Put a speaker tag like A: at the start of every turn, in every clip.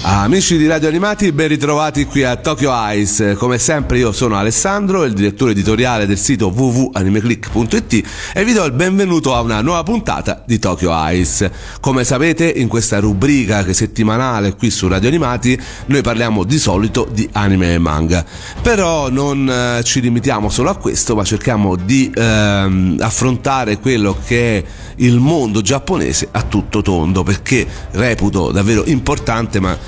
A: Amici di Radio Animati, ben ritrovati qui a Tokyo Ice. Come sempre io sono Alessandro, il direttore editoriale del sito www.animeclick.it e vi do il benvenuto a una nuova puntata di Tokyo Ice. Come sapete, in questa rubrica che settimanale qui su Radio Animati, noi parliamo di solito di anime e manga. Però non eh, ci limitiamo solo a questo, ma cerchiamo di ehm, affrontare quello che è il mondo giapponese a tutto tondo, perché reputo davvero importante, ma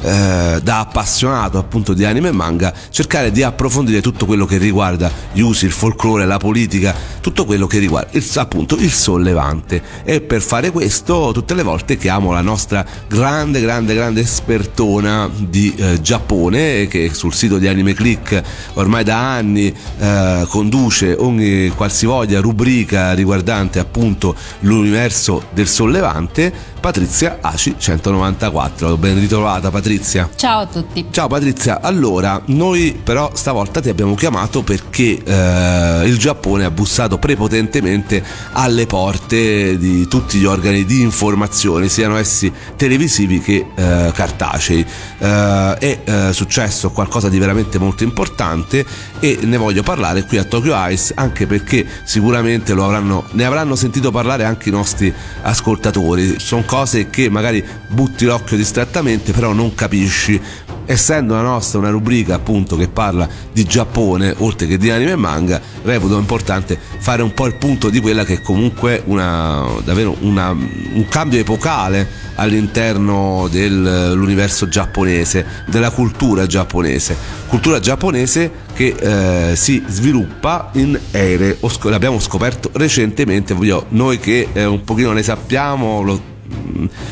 A: eh, da appassionato appunto di anime e manga, cercare di approfondire tutto quello che riguarda gli usi, il folklore, la politica, tutto quello che riguarda il, appunto il sollevante. E per fare questo, tutte le volte chiamo la nostra grande, grande, grande espertona di eh, Giappone, che sul sito di Anime Click ormai da anni eh, conduce ogni qualsivoglia rubrica riguardante appunto l'universo del sollevante Patrizia Aci 194. Ben ritrovata Patrizia.
B: Ciao a tutti.
A: Ciao Patrizia, allora noi però stavolta ti abbiamo chiamato perché eh, il Giappone ha bussato prepotentemente alle porte di tutti gli organi di informazione, siano essi televisivi che eh, cartacei. Eh, è eh, successo qualcosa di veramente molto importante e ne voglio parlare qui a Tokyo Ice anche perché sicuramente avranno, ne avranno sentito parlare anche i nostri ascoltatori. Sono cose che magari butti l'occhio distrattamente, però non capisci. Essendo la nostra una rubrica appunto che parla di Giappone oltre che di anime e manga, reputo importante fare un po' il punto di quella che è comunque una, davvero una, un cambio epocale all'interno dell'universo giapponese, della cultura giapponese. Cultura giapponese che eh, si sviluppa in ere, l'abbiamo scoperto recentemente, noi che eh, un pochino ne sappiamo, lo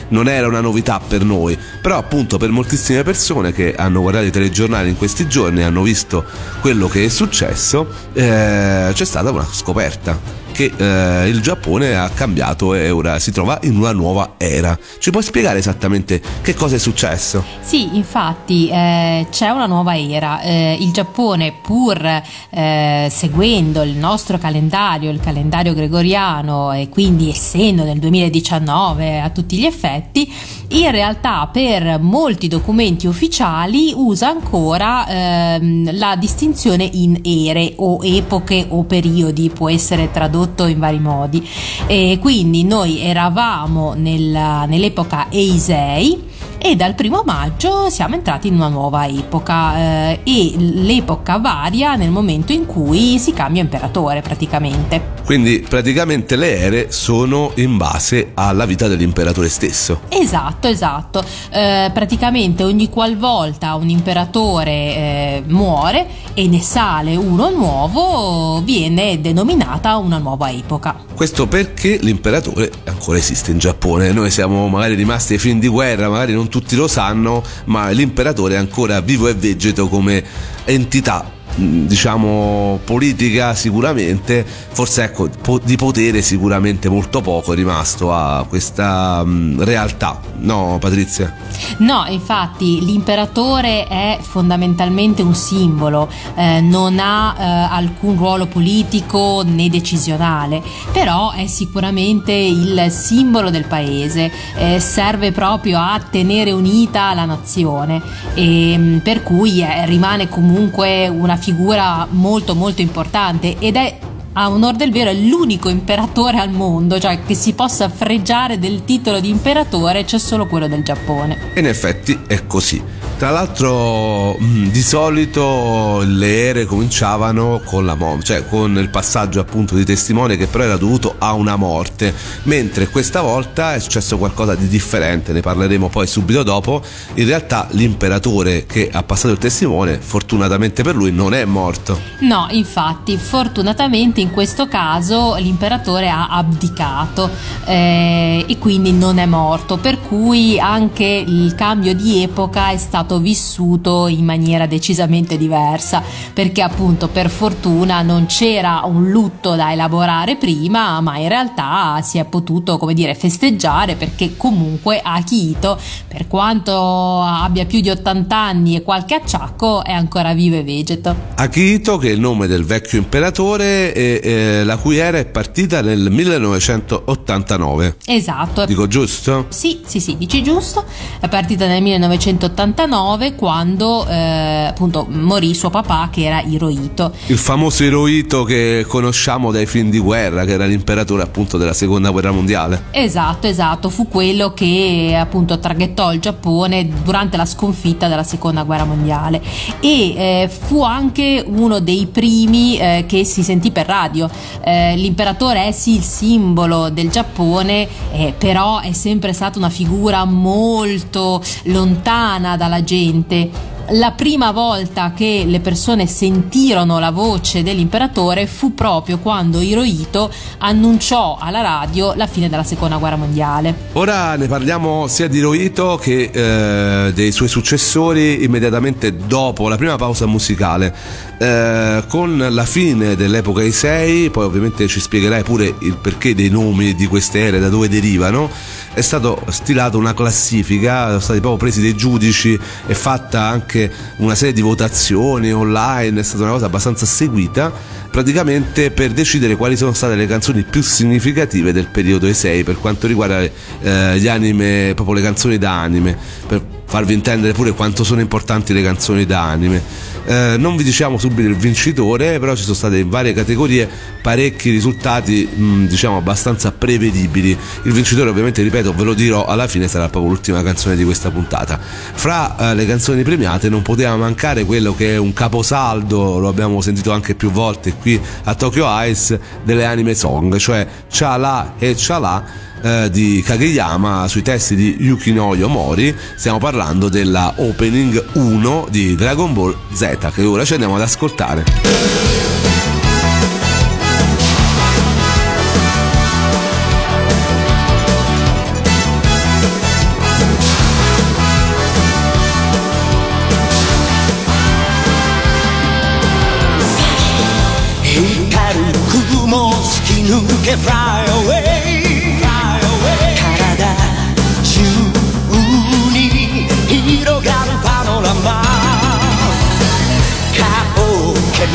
A: non era una novità per noi, però appunto per moltissime persone che hanno guardato i telegiornali in questi giorni e hanno visto quello che è successo, eh, c'è stata una scoperta che eh, il Giappone ha cambiato e ora si trova in una nuova era. Ci puoi spiegare esattamente che cosa è successo?
B: Sì, infatti eh, c'è una nuova era. Eh, il Giappone, pur eh, seguendo il nostro calendario, il calendario gregoriano, e quindi essendo nel 2019 a tutti gli effetti, in realtà per molti documenti ufficiali usa ancora ehm, la distinzione in ere o epoche o periodi, può essere tradotto in vari modi. E quindi noi eravamo nella, nell'epoca Eisei e dal primo maggio siamo entrati in una nuova epoca eh, e l'epoca varia nel momento in cui si cambia imperatore praticamente.
A: Quindi praticamente le ere sono in base alla vita dell'imperatore stesso.
B: Esatto, esatto. Eh, praticamente ogni qualvolta un imperatore eh, muore e ne sale uno nuovo, viene denominata una nuova epoca.
A: Questo perché l'imperatore ancora esiste in Giappone. Noi siamo magari rimasti ai film di guerra, magari non tutti lo sanno, ma l'imperatore è ancora vivo e vegeto come entità diciamo politica sicuramente forse ecco po- di potere sicuramente molto poco è rimasto a questa mh, realtà no Patrizia?
B: No infatti l'imperatore è fondamentalmente un simbolo eh, non ha eh, alcun ruolo politico né decisionale però è sicuramente il simbolo del paese eh, serve proprio a tenere unita la nazione e mh, per cui eh, rimane comunque una figura molto molto importante ed è a onor del vero è l'unico imperatore al mondo, cioè che si possa fregiare del titolo di imperatore c'è solo quello del Giappone.
A: In effetti è così. Tra l'altro mm, di solito le ere cominciavano con la morte, cioè con il passaggio appunto di testimone che però era dovuto a una morte, mentre questa volta è successo qualcosa di differente, ne parleremo poi subito dopo. In realtà l'imperatore che ha passato il testimone, fortunatamente per lui, non è morto.
B: No, infatti, fortunatamente in questo caso l'imperatore ha abdicato eh, e quindi non è morto, per cui anche il cambio di epoca è stato stato vissuto in maniera decisamente diversa, perché appunto per fortuna non c'era un lutto da elaborare prima, ma in realtà si è potuto, come dire, festeggiare perché comunque Akihito, per quanto abbia più di 80 anni e qualche acciacco, è ancora vivo e vegeto.
A: Akihito, che è il nome del vecchio imperatore, e, e, la cui era è partita nel 1989.
B: Esatto.
A: Dico giusto?
B: Sì, sì, sì, dici giusto. È partita nel 1989 quando eh, appunto morì suo papà che era Hirohito.
A: Il famoso Hirohito che conosciamo dai film di guerra, che era l'imperatore appunto della seconda guerra mondiale.
B: Esatto, esatto, fu quello che appunto traghettò il Giappone durante la sconfitta della seconda guerra mondiale e eh, fu anche uno dei primi eh, che si sentì per radio. Eh, l'imperatore è sì il simbolo del Giappone, eh, però è sempre stata una figura molto lontana dalla gente la prima volta che le persone sentirono la voce dell'imperatore fu proprio quando Hirohito annunciò alla radio la fine della seconda guerra mondiale.
A: Ora ne parliamo sia di Hirohito che eh, dei suoi successori immediatamente dopo la prima pausa musicale. Eh, con la fine dell'epoca Isei, poi ovviamente ci spiegherai pure il perché dei nomi di queste ere, da dove derivano è stato stilato una classifica, sono stati proprio presi dei giudici e fatta anche una serie di votazioni online, è stata una cosa abbastanza seguita praticamente per decidere quali sono state le canzoni più significative del periodo E6 per quanto riguarda eh, gli anime, proprio le canzoni da anime, per farvi intendere pure quanto sono importanti le canzoni da anime. Eh, non vi diciamo subito il vincitore, però ci sono state in varie categorie parecchi risultati mh, diciamo abbastanza prevedibili. Il vincitore ovviamente, ripeto, ve lo dirò alla fine, sarà proprio l'ultima canzone di questa puntata. Fra eh, le canzoni premiate non poteva mancare quello che è un caposaldo, lo abbiamo sentito anche più volte qui a Tokyo Ice, delle anime song, cioè Chala e Chala eh, di Kageyama sui testi di Yukinoyo Mori stiamo parlando della opening 1 di Dragon Ball Z che ora ci andiamo ad ascoltare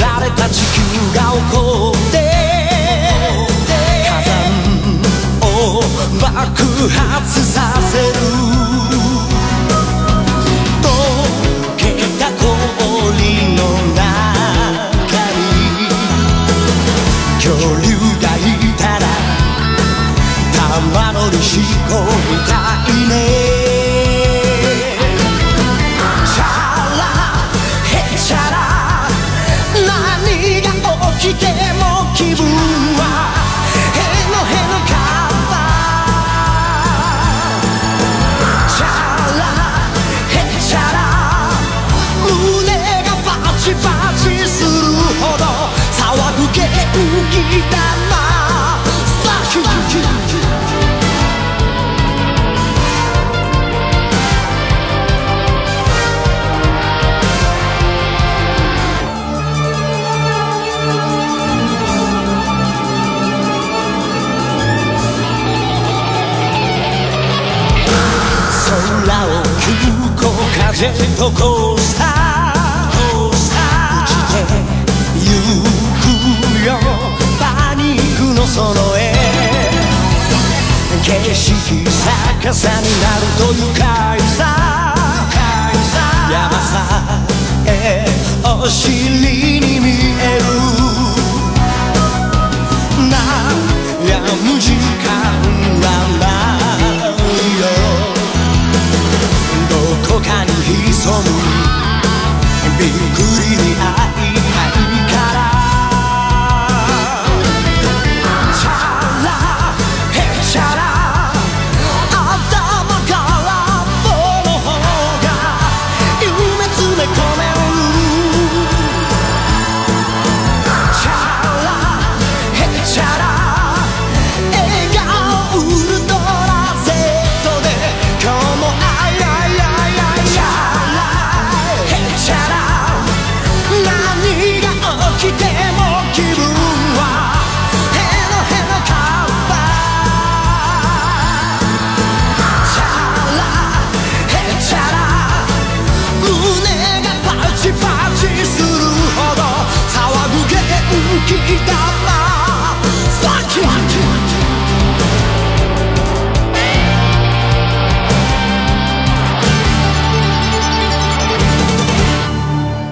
A: られた地球が起こって火山を爆発させる空を空港風とこうしたよ。パニックのその絵。景色逆さになると愉快さ。山さえお尻に見える。悩む時間はないよ。どこかに潜む。びっくりに会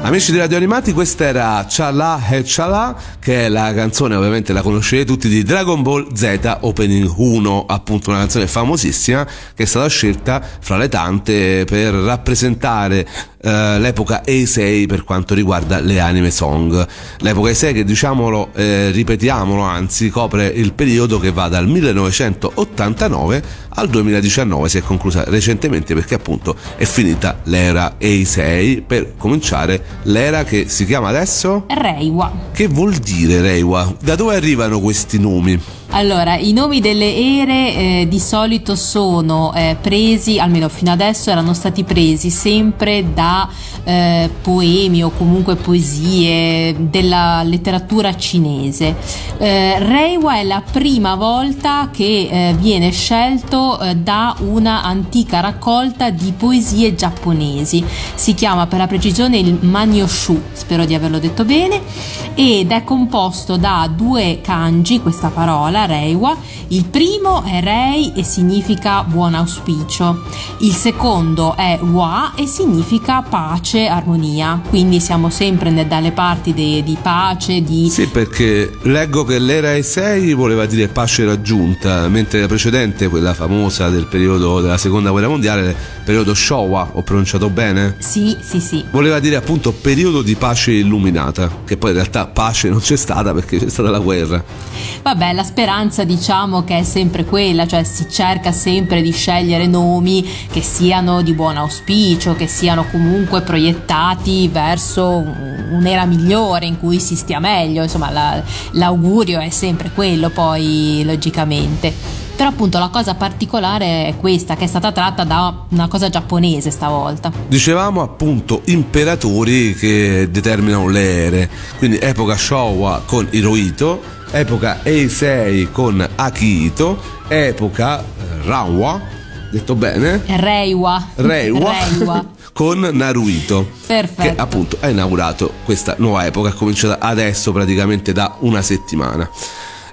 A: Amici di Radio Animati, questa era Chala e Chala, che è la canzone, ovviamente la conoscete tutti, di Dragon Ball Z Opening 1, appunto una canzone famosissima che è stata scelta fra le tante per rappresentare eh, l'epoca Eisei per quanto riguarda le anime song. L'epoca Eisei che diciamolo, eh, ripetiamolo anzi, copre il periodo che va dal 1989 al 2019, si è conclusa recentemente perché appunto è finita l'era Eisei per cominciare l'era che si chiama adesso
B: Reiwa.
A: Che vuol dire Reiwa? Da dove arrivano questi nomi?
B: Allora, i nomi delle ere eh, di solito sono eh, presi, almeno fino adesso erano stati presi sempre da eh, poemi o comunque poesie della letteratura cinese. Eh, Reiwa è la prima volta che eh, viene scelto eh, da una antica raccolta di poesie giapponesi. Si chiama per la precisione il Manyoshu, spero di averlo detto bene, ed è composto da due kanji, questa parola parola Reiwa. Il primo è Rei e significa buon auspicio. Il secondo è Wa e significa pace, armonia. Quindi siamo sempre dalle parti di, di pace, di...
A: Sì, perché leggo che l'era E6 voleva dire pace raggiunta, mentre la precedente, quella famosa del periodo della seconda guerra mondiale, periodo Showa, ho pronunciato bene?
B: Sì, sì, sì.
A: Voleva dire appunto periodo di pace illuminata, che poi in realtà pace non c'è stata perché c'è stata la guerra.
B: Vabbè, la speranza speranza diciamo che è sempre quella, cioè si cerca sempre di scegliere nomi che siano di buon auspicio, che siano comunque proiettati verso un'era migliore in cui si stia meglio, insomma la, l'augurio è sempre quello poi logicamente. Però appunto la cosa particolare è questa, che è stata tratta da una cosa giapponese stavolta.
A: Dicevamo appunto imperatori che determinano le ere, quindi epoca Showa con Hirohito, epoca Eisei con Akito, epoca eh, Rawa, detto bene?
B: Reiwa.
A: Reiwa. Reiwa. con Naruito
B: Perfetto.
A: che appunto ha inaugurato questa nuova epoca, è cominciata adesso praticamente da una settimana.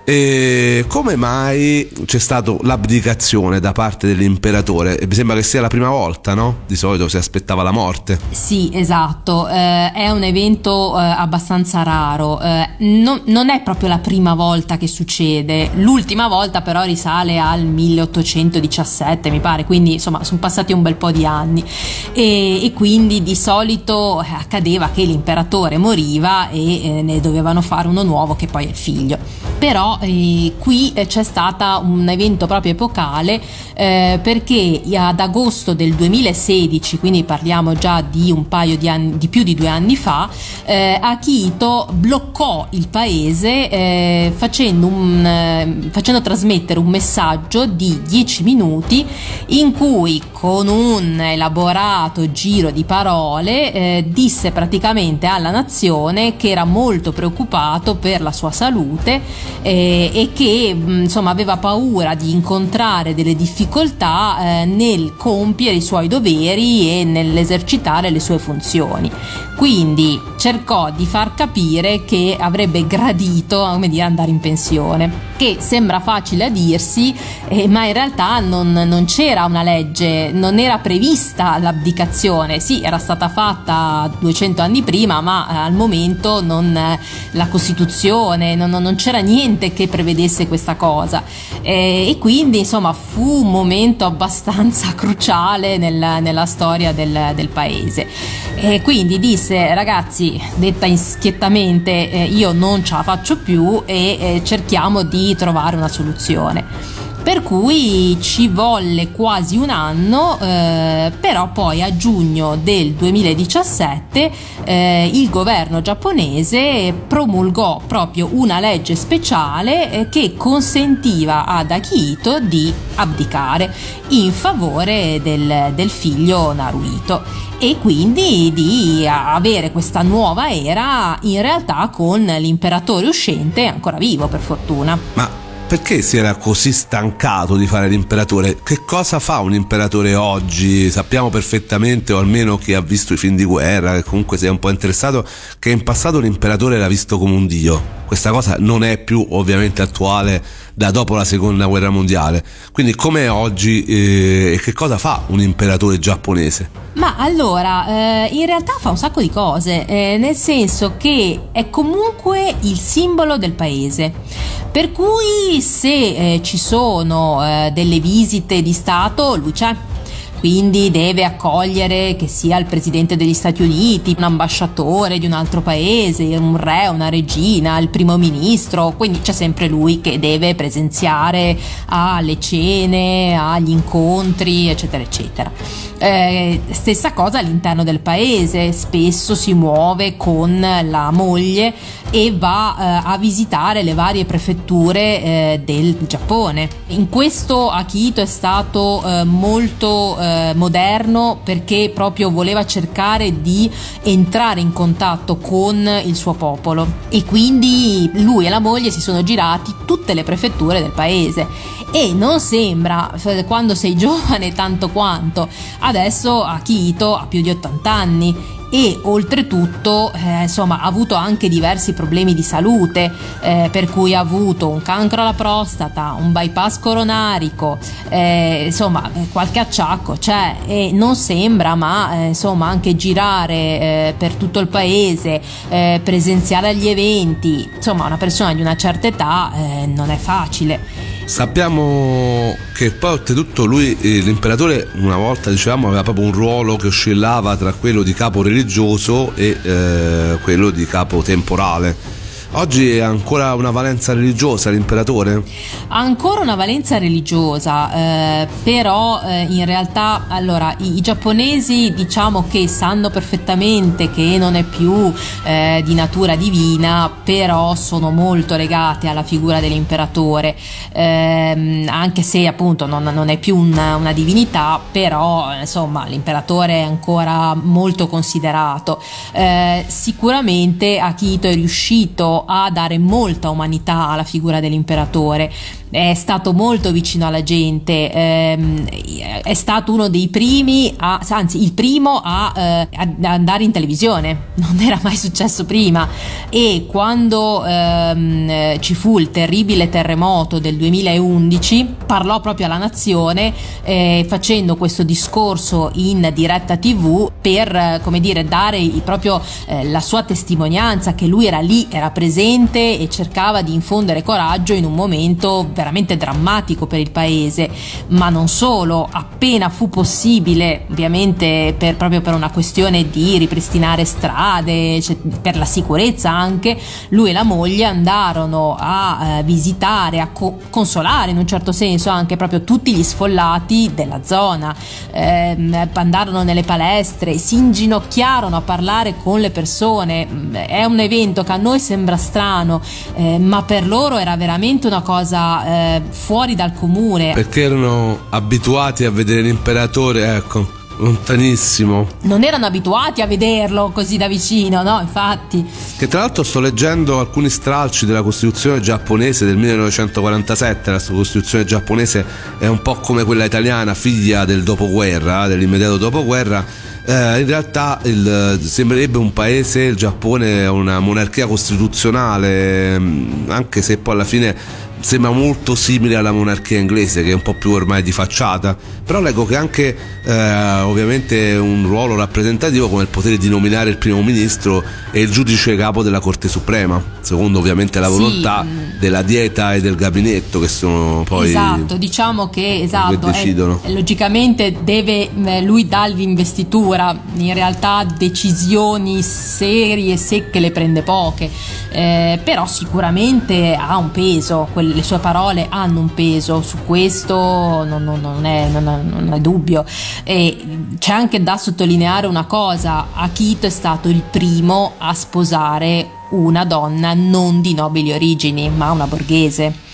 A: E come mai c'è stata l'abdicazione da parte dell'imperatore? Mi sembra che sia la prima volta, no? Di solito si aspettava la morte.
B: Sì, esatto, eh, è un evento eh, abbastanza raro, eh, non, non, è proprio la prima volta che succede, l'ultima volta però risale al 1817 mi pare, quindi insomma sono passati un bel po' di anni e, e quindi di solito eh, accadeva che l'imperatore moriva e eh, ne dovevano fare uno nuovo che poi è il figlio però eh, qui eh, c'è stato un evento proprio epocale eh, perché ad agosto del 2016, quindi parliamo già di un paio di anni, di più di due anni fa, eh, Akito bloccò il paese eh, facendo, un, eh, facendo trasmettere un messaggio di 10 minuti in cui con un elaborato giro di parole eh, disse praticamente alla nazione che era molto preoccupato per la sua salute eh, e che insomma aveva paura di incontrare delle difficoltà eh, nel compiere i suoi doveri e nell'esercitare le sue funzioni. Quindi cercò di far capire che avrebbe gradito dire, andare in pensione, che sembra facile a dirsi, eh, ma in realtà non, non c'era una legge, non era prevista l'abdicazione, sì era stata fatta 200 anni prima, ma eh, al momento non, la Costituzione, non, non c'era niente che prevedesse questa cosa. E, e quindi insomma fu un momento abbastanza cruciale nel, nella storia del, del paese. E quindi disse ragazzi, detta schiettamente, eh, io non ce la faccio più e eh, cerchiamo di trovare una soluzione per cui ci volle quasi un anno, eh, però poi a giugno del 2017 eh, il governo giapponese promulgò proprio una legge speciale eh, che consentiva ad Akihito di abdicare in favore del, del figlio Naruhito e quindi di avere questa nuova era in realtà con l'imperatore uscente ancora vivo per fortuna.
A: Ma perché si era così stancato di fare l'imperatore? Che cosa fa un imperatore oggi? Sappiamo perfettamente, o almeno chi ha visto i film di guerra, che comunque si è un po' interessato, che in passato l'imperatore era visto come un dio questa cosa non è più ovviamente attuale da dopo la seconda guerra mondiale. Quindi com'è oggi eh, e che cosa fa un imperatore giapponese?
B: Ma allora, eh, in realtà fa un sacco di cose, eh, nel senso che è comunque il simbolo del paese. Per cui se eh, ci sono eh, delle visite di Stato, lui c'è quindi deve accogliere che sia il presidente degli Stati Uniti, un ambasciatore di un altro paese, un re, una regina, il primo ministro, quindi c'è sempre lui che deve presenziare alle cene, agli incontri, eccetera, eccetera. Eh, stessa cosa all'interno del paese, spesso si muove con la moglie e va eh, a visitare le varie prefetture eh, del Giappone. In questo Akito è stato eh, molto eh, moderno perché proprio voleva cercare di entrare in contatto con il suo popolo e quindi lui e la moglie si sono girati tutte le prefetture del paese e non sembra quando sei giovane tanto quanto adesso Akito ha più di 80 anni. E oltretutto eh, insomma ha avuto anche diversi problemi di salute eh, per cui ha avuto un cancro alla prostata un bypass coronarico eh, insomma eh, qualche acciacco c'è e non sembra ma eh, insomma anche girare eh, per tutto il paese presenziare agli eventi insomma una persona di una certa età non è facile
A: Sappiamo che poi oltretutto lui, l'imperatore, una volta dicevamo, aveva proprio un ruolo che oscillava tra quello di capo religioso e eh, quello di capo temporale Oggi ha ancora una valenza religiosa l'imperatore?
B: Ha ancora una valenza religiosa, eh, però eh, in realtà allora, i, i, giapponesi diciamo che sanno perfettamente che non è più eh, di natura divina, però sono molto legati alla figura dell'imperatore, ehm, anche se appunto non, non è più una, una, divinità, però insomma l'imperatore è ancora molto considerato. Eh, sicuramente Akito è riuscito a dare molta umanità alla figura dell'imperatore. È stato molto vicino alla gente, ehm, è stato uno dei primi, a, anzi il primo a, eh, ad andare in televisione, non era mai successo prima. E quando ehm, ci fu il terribile terremoto del 2011 parlò proprio alla nazione eh, facendo questo discorso in diretta tv per come dire dare proprio eh, la sua testimonianza che lui era lì, era presente e cercava di infondere coraggio in un momento veramente drammatico per il paese, ma non solo, appena fu possibile, ovviamente per, proprio per una questione di ripristinare strade, cioè, per la sicurezza anche, lui e la moglie andarono a eh, visitare, a co- consolare in un certo senso anche proprio tutti gli sfollati della zona, eh, andarono nelle palestre, si inginocchiarono a parlare con le persone, è un evento che a noi sembra strano, eh, ma per loro era veramente una cosa eh, fuori dal comune.
A: Perché erano abituati a vedere l'imperatore, ecco lontanissimo.
B: Non erano abituati a vederlo così da vicino, no? Infatti.
A: Che tra l'altro sto leggendo alcuni stralci della Costituzione giapponese del 1947. La Costituzione giapponese è un po' come quella italiana, figlia del dopoguerra, dell'immediato dopoguerra. Eh, in realtà il, sembrerebbe un paese, il Giappone, una monarchia costituzionale, mm, anche se poi alla fine sembra molto simile alla monarchia inglese che è un po' più ormai di facciata però leggo che anche eh, ovviamente un ruolo rappresentativo come il potere di nominare il primo ministro e il giudice capo della Corte Suprema secondo ovviamente la volontà sì. della dieta e del gabinetto che sono poi
B: esatto diciamo che esatto che decidono. È, logicamente deve eh, lui dà l'investitura in realtà decisioni serie secche le prende poche eh, però sicuramente ha un peso quel le sue parole hanno un peso, su questo non, non, non, è, non è, dubbio. E c'è anche da sottolineare una cosa, Akito è stato il primo a sposare una donna non di nobili origini, ma una borghese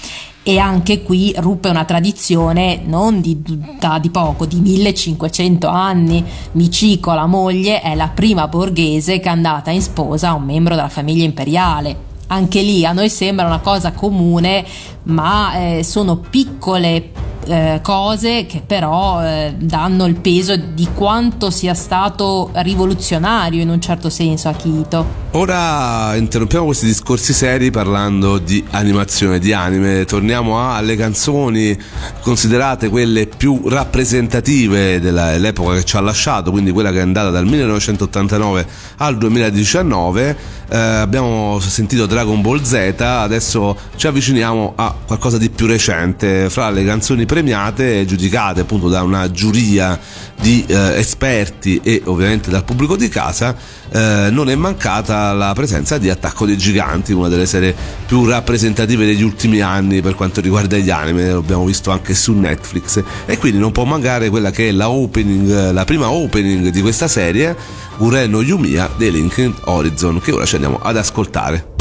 B: e anche qui ruppe una tradizione non di, di, poco, di 1500 anni. Michiko, la moglie, è la prima borghese che è andata in sposa a un membro della famiglia imperiale anche lì a noi sembra una cosa comune, ma eh, sono piccole eh, cose che però eh, danno il peso di quanto sia stato rivoluzionario in un certo senso Akito.
C: Ora interrompiamo questi discorsi seri parlando di animazione, di anime, torniamo alle canzoni considerate quelle più rappresentative dell'epoca che ci ha lasciato, quindi quella che è andata dal 1989 al 2019. Eh, abbiamo sentito Dragon Ball Z, adesso ci avviciniamo a qualcosa di più recente, fra le canzoni premiate, giudicate appunto da una giuria di eh, esperti e ovviamente dal pubblico di casa, eh, non è mancata la presenza di Attacco dei Giganti, una delle serie più rappresentative degli ultimi anni per quanto riguarda gli anime, l'abbiamo visto anche su Netflix e quindi non può mancare quella che è la opening, la prima opening di questa serie, Ureno Yumiya dei Linkin Horizon, che ora ci andiamo ad ascoltare.「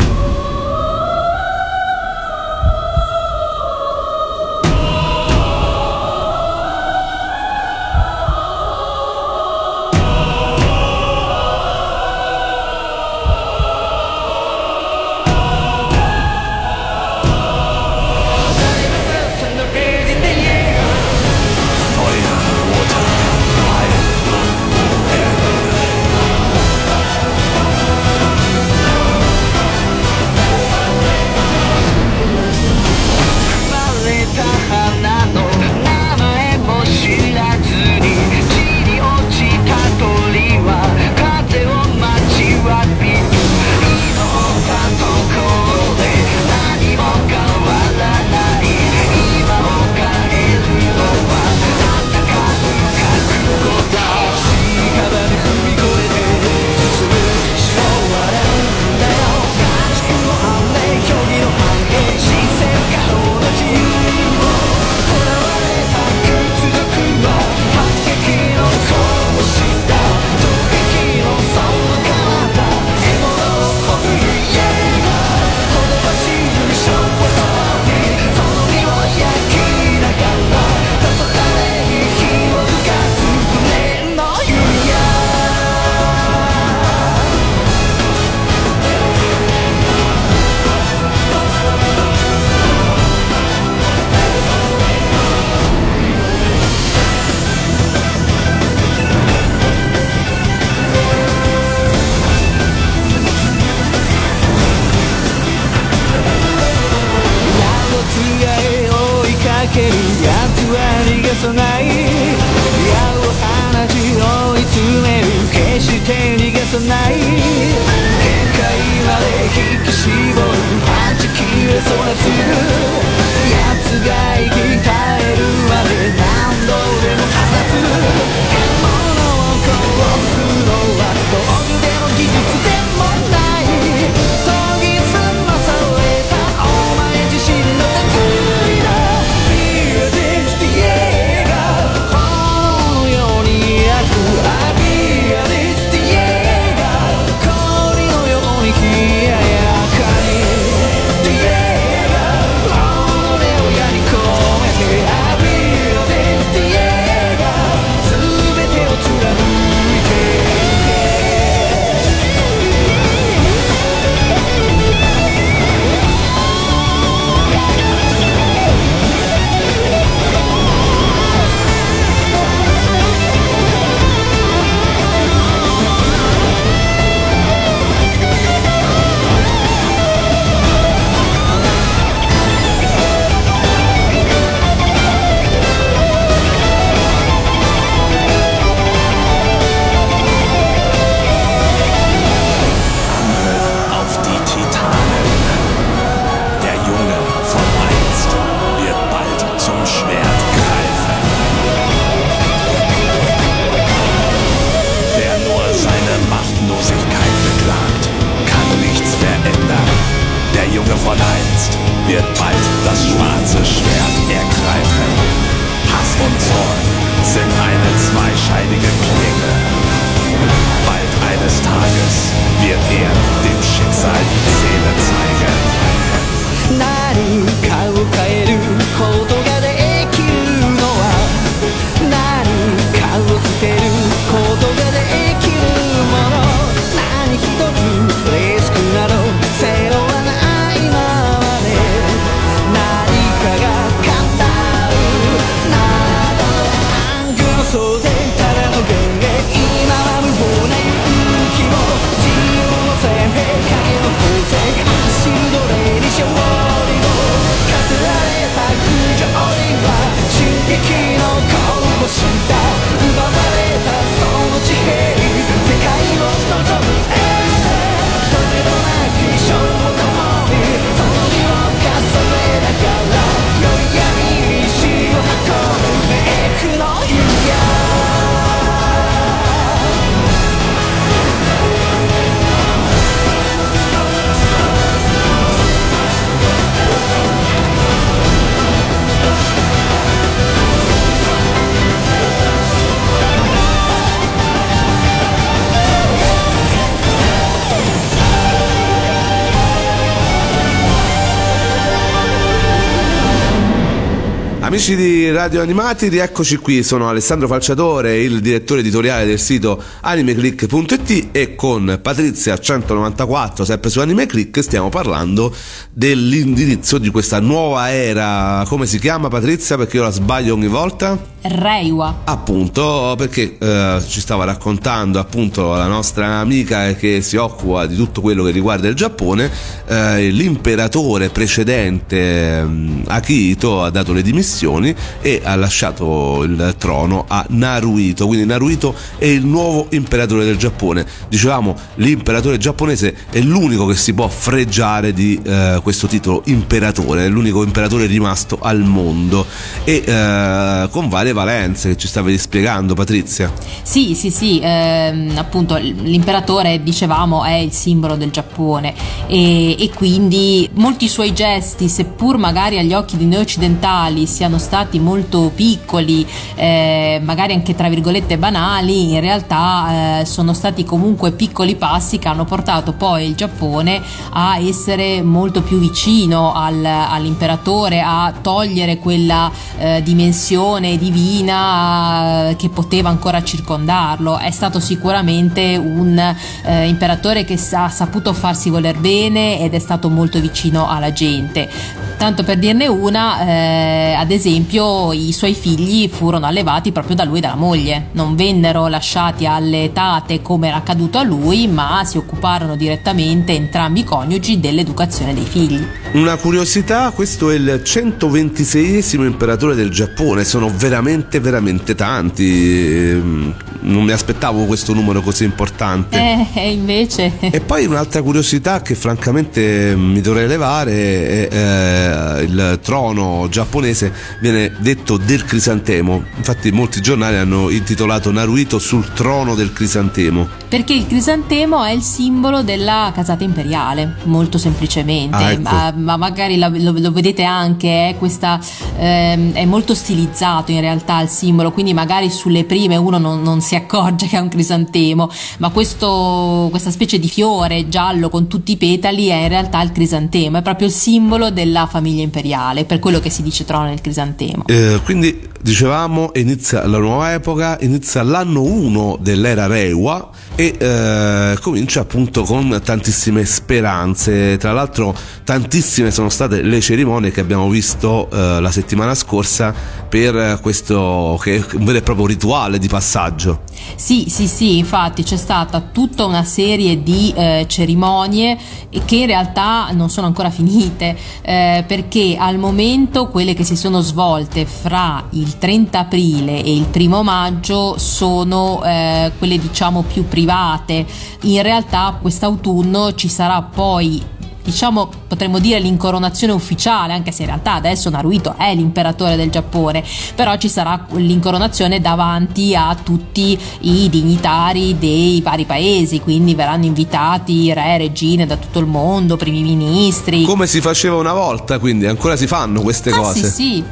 A: Amici di Radio Animati, rieccoci qui, sono Alessandro Falciatore, il direttore editoriale del sito animeclick.it e con Patrizia 194, sempre su Animeclick, stiamo parlando dell'indirizzo di questa nuova era. Come si chiama Patrizia? Perché io la sbaglio ogni volta?
B: Reiwa.
A: Appunto, perché eh, ci stava raccontando appunto la nostra amica che si occupa di tutto quello che riguarda il Giappone, eh, l'imperatore precedente eh, Akihito ha dato le dimissioni missioni e ha lasciato il trono a Naruhito. Quindi Naruhito è il nuovo imperatore del Giappone. Dicevamo, l'imperatore giapponese è l'unico che si può freggiare di eh, questo titolo imperatore, è l'unico imperatore rimasto al mondo e eh, con varie valenze che ci stavi spiegando Patrizia.
B: Sì, sì, sì, ehm, appunto l'imperatore dicevamo è il simbolo del Giappone e, e quindi molti suoi gesti, seppur magari agli occhi di noi occidentali siano stati molto piccoli, eh, magari anche tra virgolette banali, in realtà eh, sono stati comunque piccoli passi che hanno portato poi il Giappone a essere molto più vicino al, all'imperatore, a togliere quella eh, dimensione divina eh, che poteva ancora circondarlo. È stato sicuramente un eh, imperatore che ha saputo farsi voler bene ed è stato molto vicino alla gente. Tanto per dirne una, eh, ad esempio i suoi figli furono allevati proprio da lui e dalla moglie, non vennero lasciati alle tate come era accaduto a lui, ma si occuparono direttamente entrambi i coniugi dell'educazione dei figli.
A: Una curiosità, questo è il 126esimo imperatore del Giappone, sono veramente veramente tanti, ehm, non mi aspettavo questo numero così importante.
B: Eh, invece...
A: E poi un'altra curiosità che francamente mi dovrei levare è eh, il trono giapponese viene detto del crisantemo, infatti molti giornali hanno intitolato Naruhito sul trono del crisantemo.
B: Perché il crisantemo è il simbolo della casata imperiale, molto semplicemente,
A: Ah, ecco.
B: ma, ma magari lo, lo vedete anche, è, questa, ehm, è molto stilizzato in realtà il simbolo, quindi magari sulle prime uno non, non si accorge che è un crisantemo, ma questo, questa specie di fiore giallo con tutti i petali è in realtà il crisantemo, è proprio il simbolo della famiglia imperiale, per quello che si dice trono del crisantemo.
A: Eh, quindi dicevamo inizia la nuova epoca, inizia l'anno 1 dell'era Reiwa e eh, comincia appunto con tantissime speranze. Tra l'altro tantissime sono state le cerimonie che abbiamo visto eh, la settimana scorsa per questo che è un vero e proprio rituale di passaggio.
B: Sì, sì, sì, infatti c'è stata tutta una serie di eh, cerimonie che in realtà non sono ancora finite eh, perché al momento quelle che si sono svolte fra il 30 aprile e il primo maggio sono eh, quelle diciamo più private. In realtà quest'autunno ci sarà poi diciamo potremmo dire l'incoronazione ufficiale anche se in realtà adesso Naruhito è l'imperatore del Giappone però ci sarà l'incoronazione davanti a tutti i dignitari dei vari paesi quindi verranno invitati re, regine da tutto il mondo primi ministri
A: Come si faceva una volta, quindi ancora si fanno queste
B: Ah,
A: cose.
B: sì, sì.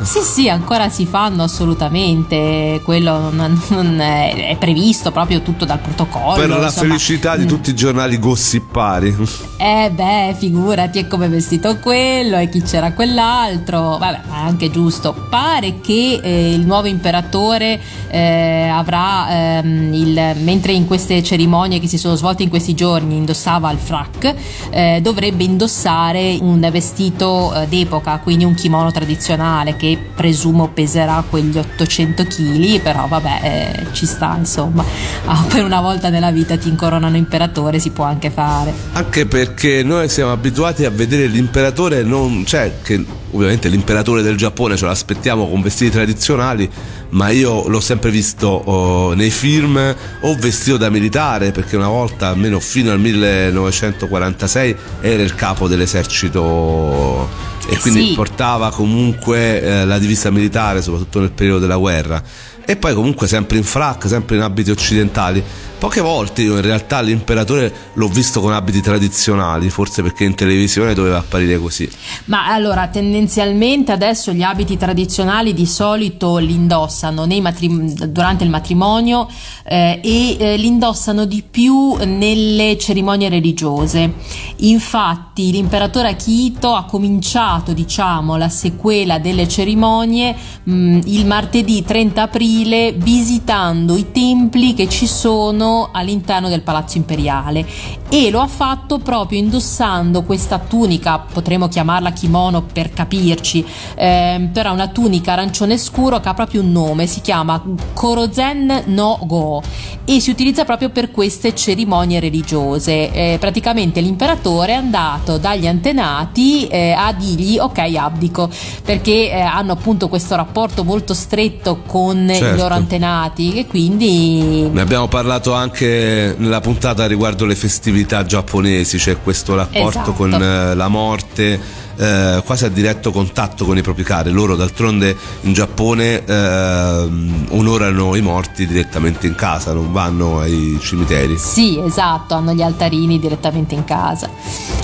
B: Sì, sì, ancora si fanno assolutamente, quello non, non è, è previsto proprio tutto dal protocollo.
A: Per la
B: insomma.
A: felicità di tutti i giornali gossipari.
B: Eh beh, figurati, è come vestito quello e chi c'era quell'altro. Vabbè, è anche giusto. Pare che eh, il nuovo imperatore eh, avrà, ehm, il, mentre in queste cerimonie che si sono svolte in questi giorni indossava il frac, eh, dovrebbe indossare un vestito eh, d'epoca, quindi un kimono tradizionale che presumo peserà quegli 800 kg, però vabbè, eh, ci sta insomma. Ah, per una volta nella vita ti incoronano imperatore, si può anche fare.
A: Anche perché noi siamo abituati a vedere l'imperatore non cioè che ovviamente l'imperatore del Giappone ce l'aspettiamo con vestiti tradizionali, ma io l'ho sempre visto oh, nei film o vestito da militare, perché una volta, almeno fino al 1946, era il capo dell'esercito e quindi
B: Sì.
A: portava comunque eh, la divisa militare, soprattutto nel periodo della guerra. E poi comunque sempre in frac, sempre in abiti occidentali. Poche volte io in realtà l'imperatore l'ho visto con abiti tradizionali, forse perché in televisione doveva apparire così.
B: Ma allora, tendenzialmente adesso gli abiti tradizionali di solito li indossano matrim- durante il matrimonio eh, e eh, li indossano di più nelle cerimonie religiose. Infatti l'imperatore Akito ha cominciato, diciamo, la sequela delle cerimonie mh, mm, il martedì 30 aprile visitando i templi che ci sono all'interno del Palazzo Imperiale e lo ha fatto proprio indossando questa tunica, potremmo chiamarla kimono per capirci, eh, però una tunica arancione scuro che ha proprio un nome, si chiama Korozen no Go e si utilizza proprio per queste cerimonie religiose. Eh, praticamente l'imperatore è andato dagli antenati eh, a dirgli ok abdico perché eh, hanno appunto questo rapporto molto stretto con certo. i loro antenati e quindi...
A: Ne abbiamo parlato anche nella puntata riguardo le festività giapponesi, c'è questo rapporto esatto. con eh, la morte eh, quasi a diretto contatto con i propri cari. Loro d'altronde in Giappone eh, onorano i morti direttamente in casa, non vanno ai cimiteri.
B: Sì, esatto, hanno gli altarini direttamente in casa.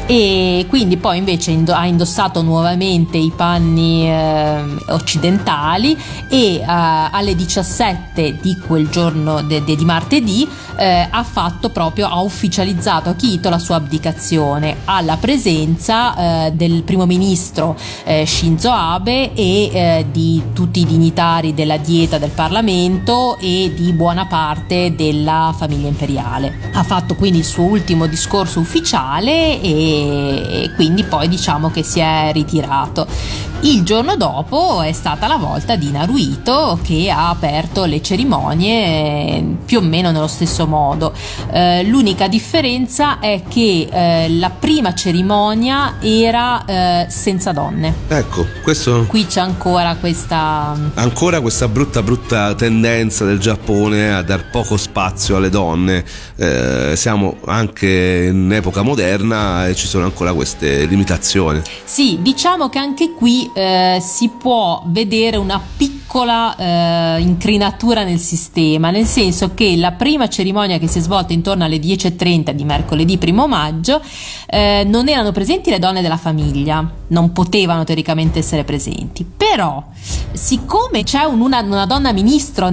B: E quindi poi invece ha indossato nuovamente i panni eh, occidentali e eh, alle 17 di quel giorno de- de- di martedì eh, ha fatto proprio, ha ufficializzato a Kito la sua abdicazione alla presenza eh, del primo primo ministro eh, Shinzo Abe e eh, di tutti i dignitari della dieta del Parlamento e di buona parte della famiglia imperiale. Ha fatto quindi il suo ultimo discorso ufficiale e, e quindi poi diciamo che si è ritirato. Il giorno dopo è stata la volta di Naruhito che ha aperto le cerimonie eh, più o meno nello stesso modo. Eh, l'unica differenza è che eh, la prima cerimonia era eh, senza donne.
A: Ecco, questo...
B: Qui c'è ancora questa...
A: Ancora questa brutta brutta tendenza del Giappone a dar poco spazio alle donne. Eh, siamo anche in epoca moderna e ci sono ancora queste limitazioni.
B: Sì, diciamo che anche qui eh, si può vedere una piccola eh, incrinatura nel sistema, nel senso che la prima cerimonia che si è svolta intorno alle 10.30 di mercoledì 1 maggio eh, non erano presenti le donne della famiglia, non potevano teoricamente essere presenti, però siccome c'è un, una, una donna ministro,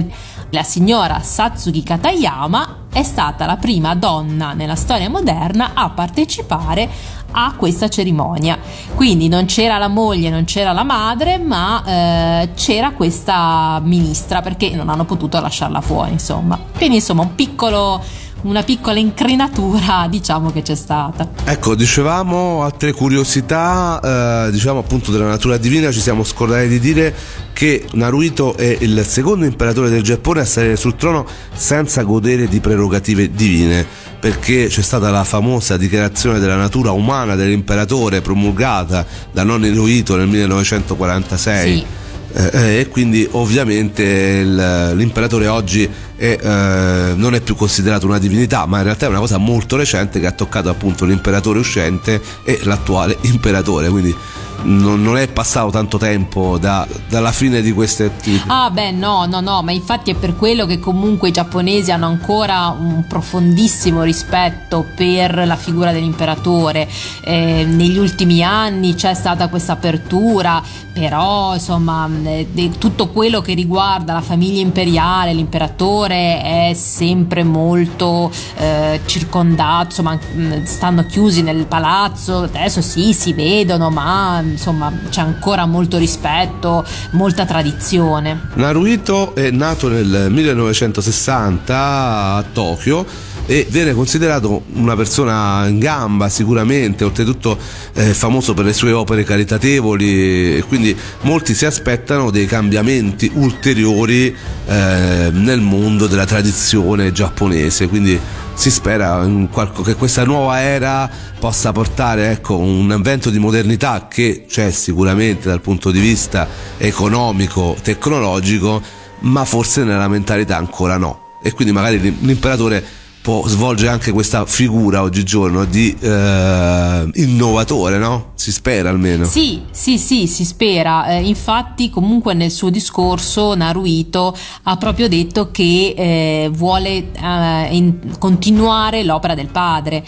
B: la signora Satsuki Katayama è stata la prima donna nella storia moderna a partecipare a questa cerimonia. Quindi non c'era la moglie, non c'era la madre, ma eh, c'era questa ministra perché non hanno potuto lasciarla fuori, insomma. Quindi insomma un piccolo una piccola incrinatura diciamo che c'è stata.
A: Ecco dicevamo altre curiosità eh, diciamo appunto della natura divina ci siamo scordati di dire che Naruhito è il secondo imperatore del Giappone a salire sul trono senza godere di prerogative divine perché c'è stata la famosa dichiarazione della natura umana dell'imperatore promulgata da nonno Hirohito nel 1946 sì eh, eh, e quindi ovviamente il, l'imperatore oggi è, eh, non è più considerato una divinità, ma in realtà è una cosa molto recente che ha toccato appunto l'imperatore uscente e l'attuale imperatore, quindi non, non, è passato tanto tempo da, dalla fine di queste attività.
B: Ah, beh, no, no, no, ma infatti è per quello che comunque i giapponesi hanno ancora un profondissimo rispetto per la figura dell'imperatore. Eh, negli ultimi anni c'è stata questa apertura, però insomma, eh, tutto quello che riguarda la famiglia imperiale, l'imperatore è sempre molto eh, circondato, insomma, mm, stanno chiusi nel palazzo, adesso sì, si vedono, ma insomma c'è ancora molto rispetto, molta tradizione.
A: Naruhito è nato nel 1960 a Tokyo e viene considerato una persona in gamba sicuramente, oltretutto eh, famoso per le sue opere caritatevoli e quindi molti si aspettano dei cambiamenti ulteriori eh, nel mondo della tradizione giapponese, quindi si spera che questa nuova era possa portare ecco, un vento di modernità che c'è sicuramente dal punto di vista economico, tecnologico, ma forse nella mentalità ancora no. E quindi magari l'imperatore può svolgere anche questa figura oggigiorno di eh, innovatore, no? Si spera almeno.
B: Sì, sì, sì, si spera. Eh, infatti, comunque nel suo discorso Naruito ha proprio detto che eh, vuole eh, in, continuare l'opera del padre,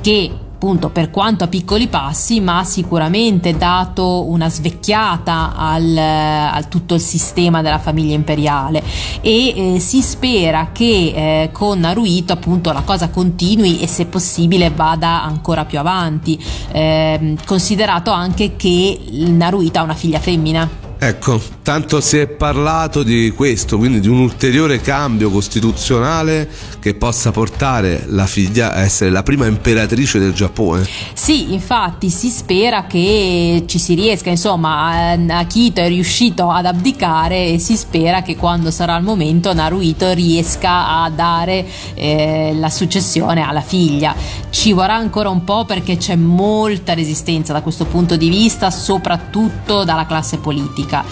B: che appunto per quanto a piccoli passi, ma sicuramente dato una svecchiata al, a tutto il sistema della famiglia imperiale e eh, si spera che eh, con Naruito appunto la cosa continui e se possibile vada ancora più avanti, eh, considerato anche che Naruito ha una figlia femmina.
A: Ecco, tanto si è parlato di questo, quindi di un ulteriore cambio costituzionale che possa portare la figlia a essere la prima imperatrice del Giappone.
B: Sì, infatti si spera che ci si riesca, insomma, Akito è riuscito ad abdicare e si spera che quando sarà il momento Naruito riesca a dare eh, la successione alla figlia. Ci vorrà ancora un po' perché c'è molta resistenza da questo punto di vista, soprattutto dalla classe politica politica.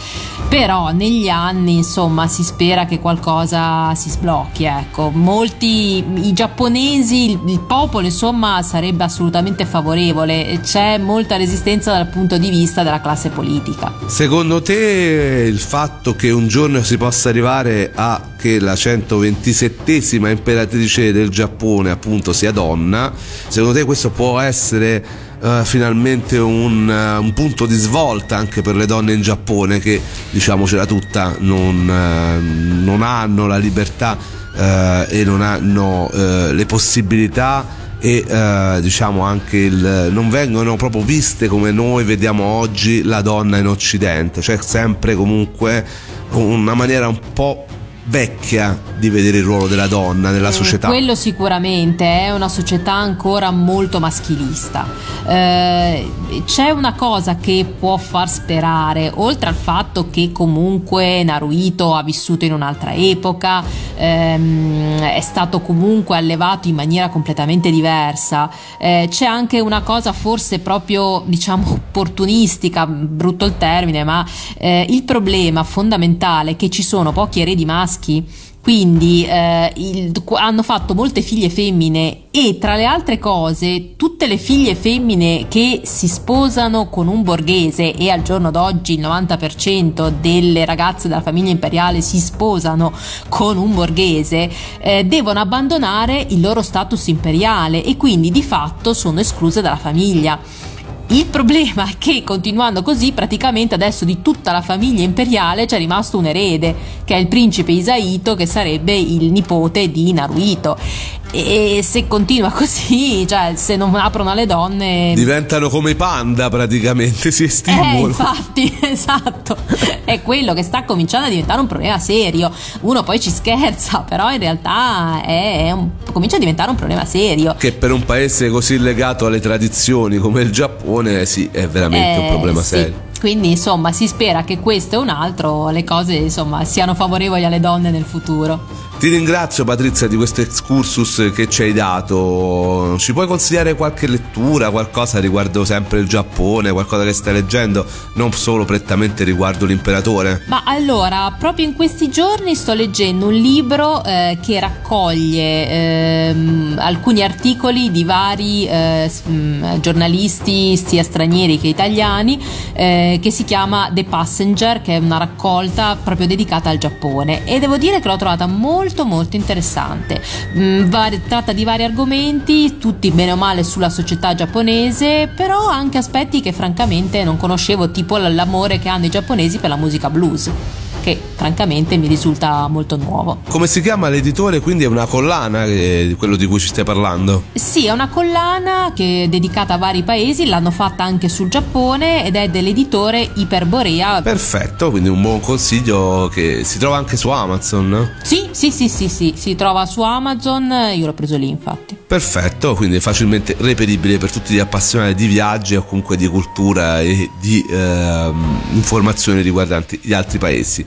B: Però negli anni, insomma, si spera che qualcosa si sblocchi, ecco. Molti i giapponesi, il, il popolo, insomma, sarebbe assolutamente favorevole. C'è molta resistenza dal punto di vista della classe politica.
A: Secondo te il fatto che un giorno si possa arrivare a che la 127esima imperatrice del Giappone appunto sia donna, secondo te questo può essere uh, finalmente un, uh, un, punto di svolta anche per le donne in Giappone che diciamocela tutta non, uh, non hanno la libertà e non hanno le possibilità e eh, diciamo anche il, non vengono proprio viste come noi vediamo oggi la donna in occidente. C'è sempre comunque una maniera un po' vecchia di vedere il ruolo della donna nella eh, società.
B: Quello sicuramente è una società ancora molto maschilista. Eh, c'è una cosa che può far sperare, oltre al fatto che comunque Naruito ha vissuto in un'altra epoca, ehm, è stato comunque allevato in maniera completamente diversa, eh, c'è anche una cosa forse proprio diciamo opportunistica, brutto il termine, ma eh, il problema fondamentale è che ci sono pochi eredi maschi maschi. Quindi eh, il, hanno fatto molte figlie femmine e tra le altre cose tutte le figlie femmine che si sposano con un borghese e al giorno d'oggi il 90% delle ragazze della famiglia imperiale si sposano con un borghese eh, devono abbandonare il loro status imperiale e quindi di fatto sono escluse dalla famiglia. Il problema è che continuando così praticamente adesso di tutta la famiglia imperiale c'è rimasto un erede che è il principe Isaito che sarebbe il nipote di Naruito e se continua così, cioè se non aprono alle donne...
A: Diventano come i panda praticamente, si estinguono.
B: Eh, infatti, esatto. È quello che sta cominciando a diventare un problema serio. Uno poi ci scherza, però in realtà è un, comincia a diventare un problema serio.
A: Che per un paese così legato alle tradizioni come il Giappone, sì, è veramente eh, un problema
B: sì.
A: serio
B: quindi insomma si spera che questo e un altro le cose insomma siano favorevoli alle donne nel futuro.
A: Ti ringrazio Patrizia di questo excursus che ci hai dato. Ci puoi consigliare qualche lettura, qualcosa riguardo sempre il Giappone, qualcosa che stai leggendo, non solo prettamente riguardo l'imperatore?
B: Ma allora, proprio in questi giorni sto leggendo un libro eh, che raccoglie eh, alcuni articoli di vari eh, mm, giornalisti, sia stranieri che italiani, eh, che si chiama The Passenger, che è una raccolta proprio dedicata al Giappone. E devo dire che l'ho trovata molto molto molto interessante. Mm, tratta di vari argomenti, tutti bene o male sulla società giapponese, però anche aspetti che francamente non conoscevo, tipo l'amore che hanno i giapponesi per la musica blues che francamente mi risulta molto nuovo.
A: Come si chiama l'editore? Quindi è una collana eh, quello di cui ci stai parlando?
B: Sì, è una collana che è dedicata a vari paesi, l'hanno fatta anche sul Giappone ed è dell'editore Iperborea.
A: Perfetto, quindi un buon consiglio che si trova anche su Amazon.
B: Sì, sì, sì, sì, sì, si trova su Amazon, io l'ho preso lì infatti.
A: Perfetto, quindi facilmente reperibile per tutti gli appassionati di viaggi o comunque di cultura e di eh, informazioni riguardanti gli altri paesi.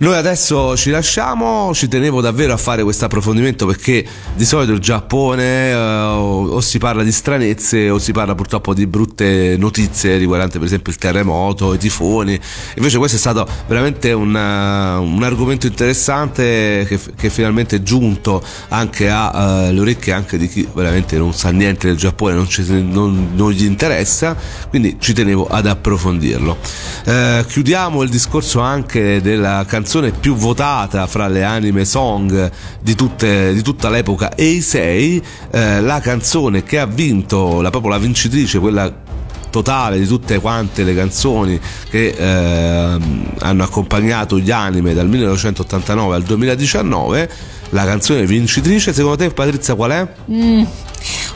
A: Noi adesso ci lasciamo, ci tenevo davvero a fare questo approfondimento perché di solito il Giappone eh, o si parla di stranezze o si parla purtroppo di brutte notizie riguardanti per esempio il terremoto, i tifoni. Invece questo è stato veramente una, un argomento interessante che, che, finalmente è giunto anche alle uh, orecchie anche di chi veramente non sa niente del Giappone, non, ci, non, non gli interessa, quindi ci tenevo ad approfondirlo. Eh, chiudiamo il discorso anche della canzone canzone più votata fra le anime song di, tutte, di tutta l'epoca Eisei, eh, la canzone che ha vinto, la, proprio la vincitrice, quella totale di tutte quante le canzoni che eh, hanno accompagnato gli anime dal 1989 al 2019 la canzone vincitrice secondo te Patrizia qual è?
B: Mm,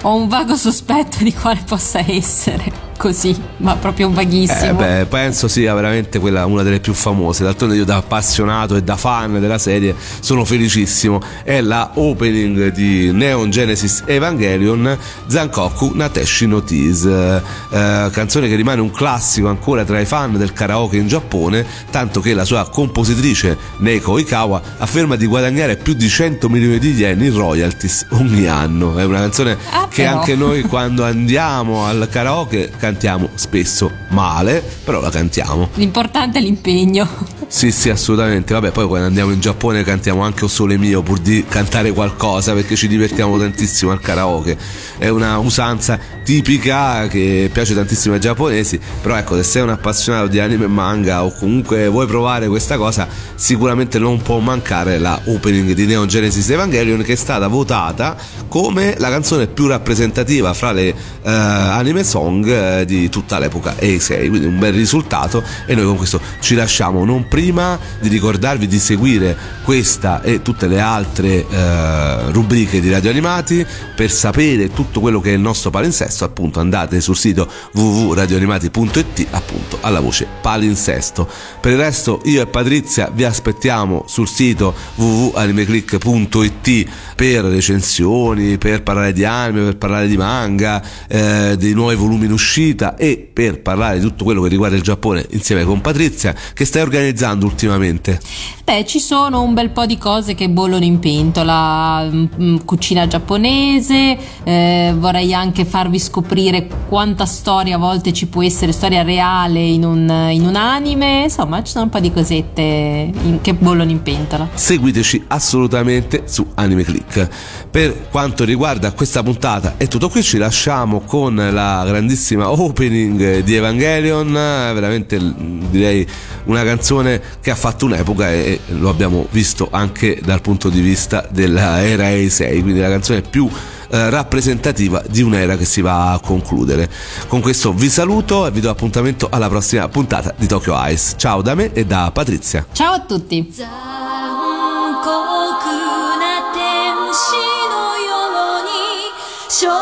B: ho un vago sospetto di quale possa essere così, ma proprio vaghissimo.
A: Eh beh, penso sia veramente quella una delle più famose. D'altronde io da appassionato e da fan della serie sono felicissimo. È la opening di Neon Genesis Evangelion Zankoku Nateshi no Tease, eh, canzone che rimane un classico ancora tra i fan del karaoke in Giappone, tanto che la sua compositrice Neiko Ikawa afferma di guadagnare più di 100 milioni di yen in royalties ogni anno. È una canzone ah, che anche noi quando andiamo al karaoke cantiamo spesso male, però la cantiamo.
B: L'importante è l'impegno.
A: Sì, sì, assolutamente. Vabbè, poi quando andiamo in Giappone cantiamo anche O Sole Mio pur di cantare qualcosa perché ci divertiamo tantissimo al karaoke. È una usanza tipica che piace tantissimo ai giapponesi, però ecco, se sei un appassionato di anime e manga o comunque vuoi provare questa cosa, sicuramente non può mancare la opening di Neon Genesis Evangelion che è stata votata come la canzone più rappresentativa fra le uh, anime song eh, di tutta l'epoca Eisei, quindi un bel risultato. E noi con questo ci lasciamo non prima di ricordarvi di seguire questa e tutte le altre uh, rubriche di Radio Animati per sapere tutto quello che è il nostro palinsesto, appunto andate sul sito www.radioanimati.it appunto alla voce palinsesto. Per il resto io e Patrizia vi aspettiamo sul sito www.animeclick.it per recensioni, per parlare di anime, per parlare di manga, eh, dei nuovi volumi in uscita e per parlare di tutto quello che riguarda il Giappone insieme con Patrizia che stai organizzando ultimamente.
B: Beh, ci sono un bel po' di cose che bollono in pentola, mm, mm, cucina giapponese, eh, vorrei anche farvi scoprire quanta storia a volte ci può essere, storia reale in un, in un anime, insomma ci sono un po' di cosette in, che bollono in pentola.
A: Seguiteci assolutamente su Anime Click. Per quanto riguarda questa puntata è tutto qui, ci lasciamo con la grandissima opening di Evangelion, veramente direi una canzone che ha fatto un'epoca e lo abbiamo visto anche dal punto di vista della era E6, quindi la canzone più eh, rappresentativa di un'era che si va a concludere. Con questo vi saluto e vi do appuntamento alla prossima puntata di Tokyo Ice. Ciao da me e da Patrizia.
B: Ciao a tutti.
D: Sure.